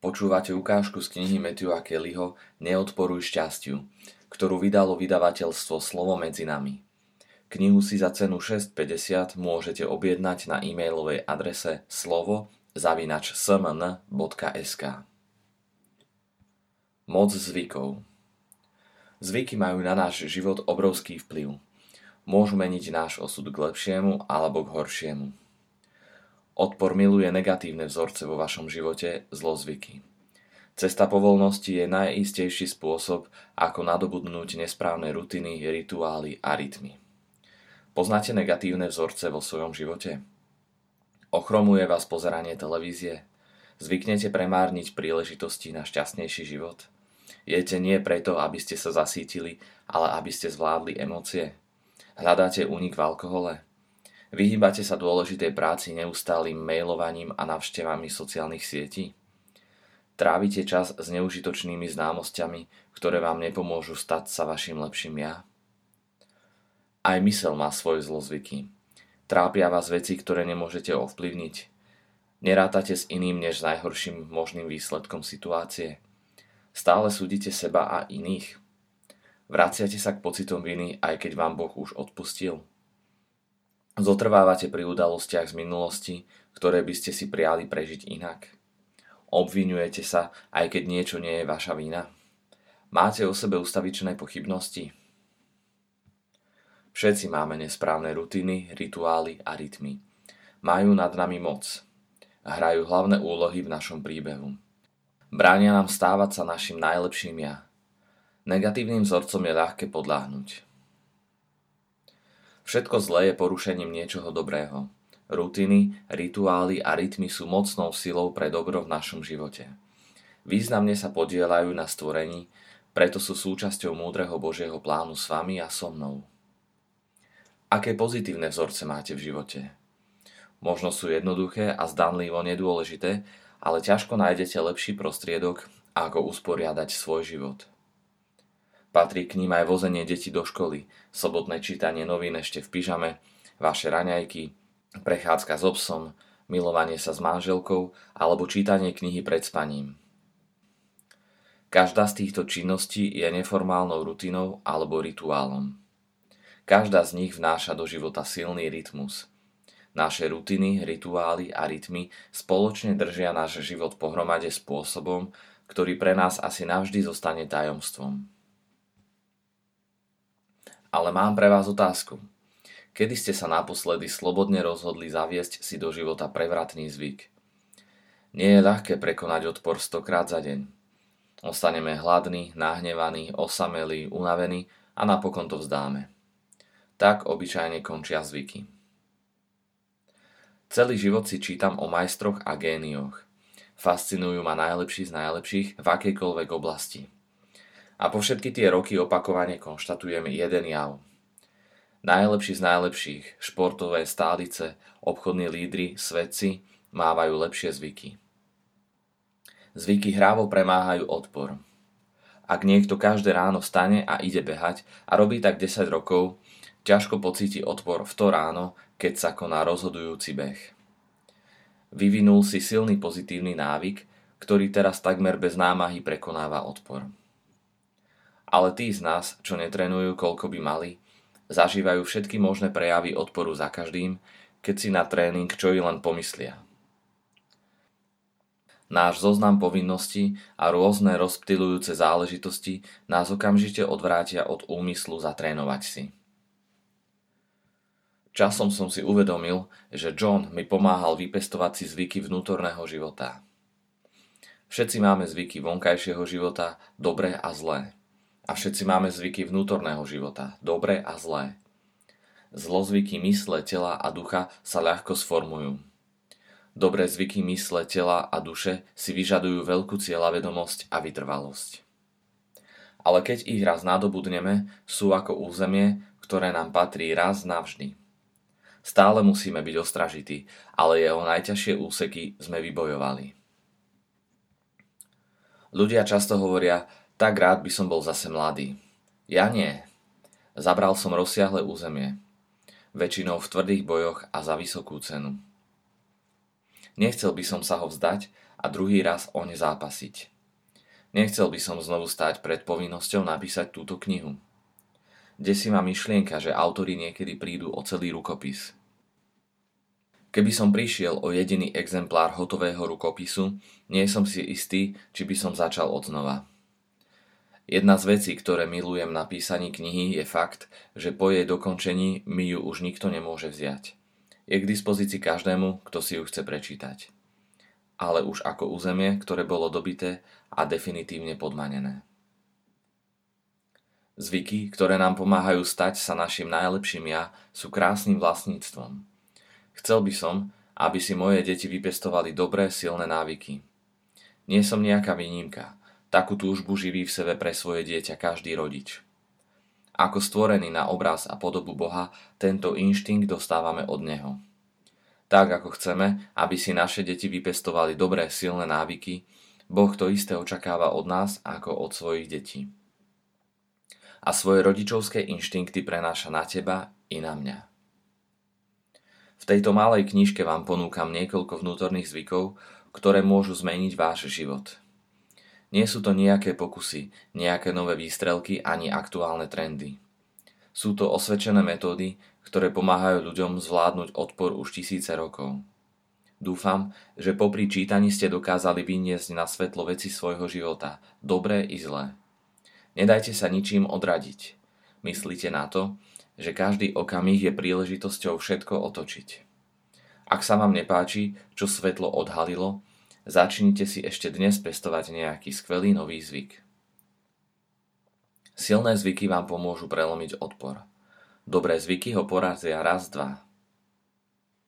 Počúvate ukážku z knihy Matthewa Kellyho Neodporuj šťastiu, ktorú vydalo vydavateľstvo Slovo medzi nami. Knihu si za cenu 6,50 môžete objednať na e-mailovej adrese slovo zavinač smn.sk Moc zvykov Zvyky majú na náš život obrovský vplyv. Môžu meniť náš osud k lepšiemu alebo k horšiemu. Odpor miluje negatívne vzorce vo vašom živote, zlozvyky. Cesta povolnosti je najistejší spôsob, ako nadobudnúť nesprávne rutiny, rituály a rytmy. Poznáte negatívne vzorce vo svojom živote? Ochromuje vás pozeranie televízie? Zvyknete premárniť príležitosti na šťastnejší život? Jete nie preto, aby ste sa zasítili, ale aby ste zvládli emócie? Hľadáte únik v alkohole? Vyhýbate sa dôležitej práci neustálým mailovaním a navštevami sociálnych sietí? Trávite čas s neužitočnými známosťami, ktoré vám nepomôžu stať sa vašim lepším ja? Aj mysel má svoje zlozvyky. Trápia vás veci, ktoré nemôžete ovplyvniť. Nerátate s iným než najhorším možným výsledkom situácie. Stále súdite seba a iných. Vraciate sa k pocitom viny, aj keď vám Boh už odpustil. Zotrvávate pri udalostiach z minulosti, ktoré by ste si prijali prežiť inak. Obvinujete sa, aj keď niečo nie je vaša vina. Máte o sebe ustavičné pochybnosti? Všetci máme nesprávne rutiny, rituály a rytmy. Majú nad nami moc. Hrajú hlavné úlohy v našom príbehu. Bránia nám stávať sa našim najlepším ja. Negatívnym vzorcom je ľahké podľahnuť. Všetko zlé je porušením niečoho dobrého. Rutiny, rituály a rytmy sú mocnou silou pre dobro v našom živote. Významne sa podielajú na stvorení, preto sú súčasťou múdreho Božieho plánu s vami a so mnou. Aké pozitívne vzorce máte v živote? Možno sú jednoduché a zdanlivo nedôležité, ale ťažko nájdete lepší prostriedok, ako usporiadať svoj život. Patrí k ním aj vozenie detí do školy, sobotné čítanie novín ešte v pyžame, vaše raňajky, prechádzka s obsom, milovanie sa s manželkou alebo čítanie knihy pred spaním. Každá z týchto činností je neformálnou rutinou alebo rituálom. Každá z nich vnáša do života silný rytmus. Naše rutiny, rituály a rytmy spoločne držia náš život pohromade spôsobom, ktorý pre nás asi navždy zostane tajomstvom. Ale mám pre vás otázku. Kedy ste sa naposledy slobodne rozhodli zaviesť si do života prevratný zvyk? Nie je ľahké prekonať odpor stokrát za deň. Ostaneme hladní, nahnevaní, osamelí, unavení a napokon to vzdáme. Tak obyčajne končia zvyky. Celý život si čítam o majstroch a génioch. Fascinujú ma najlepší z najlepších v akejkoľvek oblasti – a po všetky tie roky opakovane konštatujem jeden jav. Najlepší z najlepších, športové stálice, obchodní lídry, svedci mávajú lepšie zvyky. Zvyky hrávo premáhajú odpor. Ak niekto každé ráno stane a ide behať a robí tak 10 rokov, ťažko pocíti odpor v to ráno, keď sa koná rozhodujúci beh. Vyvinul si silný pozitívny návyk, ktorý teraz takmer bez námahy prekonáva odpor. Ale tí z nás, čo netrenujú, koľko by mali, zažívajú všetky možné prejavy odporu za každým, keď si na tréning čo i len pomyslia. Náš zoznam povinností a rôzne rozptilujúce záležitosti nás okamžite odvrátia od úmyslu zatrénovať si. Časom som si uvedomil, že John mi pomáhal vypestovať si zvyky vnútorného života. Všetci máme zvyky vonkajšieho života, dobré a zlé. A všetci máme zvyky vnútorného života, dobré a zlé. Zlozvyky mysle, tela a ducha sa ľahko sformujú. Dobré zvyky mysle, tela a duše si vyžadujú veľkú cieľavedomosť a vytrvalosť. Ale keď ich raz nadobudneme, sú ako územie, ktoré nám patrí raz navždy. Stále musíme byť ostražití, ale jeho najťažšie úseky sme vybojovali. Ľudia často hovoria, tak rád by som bol zase mladý. Ja nie. Zabral som rozsiahle územie. Väčšinou v tvrdých bojoch a za vysokú cenu. Nechcel by som sa ho vzdať, a druhý raz o ne zápasiť. Nechcel by som znovu stať pred povinnosťou napísať túto knihu. Desí ma myšlienka, že autori niekedy prídu o celý rukopis. Keby som prišiel o jediný exemplár hotového rukopisu, nie som si istý, či by som začal od znova. Jedna z vecí, ktoré milujem na písaní knihy, je fakt, že po jej dokončení mi ju už nikto nemôže vziať. Je k dispozícii každému, kto si ju chce prečítať. Ale už ako územie, ktoré bolo dobité a definitívne podmanené. Zvyky, ktoré nám pomáhajú stať sa našim najlepším ja, sú krásnym vlastníctvom. Chcel by som, aby si moje deti vypestovali dobré, silné návyky. Nie som nejaká výnimka. Takú túžbu živí v sebe pre svoje dieťa každý rodič. Ako stvorený na obraz a podobu Boha, tento inštinkt dostávame od Neho. Tak ako chceme, aby si naše deti vypestovali dobré, silné návyky, Boh to isté očakáva od nás ako od svojich detí a svoje rodičovské inštinkty prenáša na teba i na mňa. V tejto malej knižke vám ponúkam niekoľko vnútorných zvykov, ktoré môžu zmeniť váš život. Nie sú to nejaké pokusy, nejaké nové výstrelky ani aktuálne trendy. Sú to osvedčené metódy, ktoré pomáhajú ľuďom zvládnuť odpor už tisíce rokov. Dúfam, že popri čítaní ste dokázali vyniesť na svetlo veci svojho života, dobré i zlé. Nedajte sa ničím odradiť. Myslíte na to, že každý okamih je príležitosťou všetko otočiť. Ak sa vám nepáči, čo svetlo odhalilo, začnite si ešte dnes pestovať nejaký skvelý nový zvyk. Silné zvyky vám pomôžu prelomiť odpor. Dobré zvyky ho porazia raz, dva.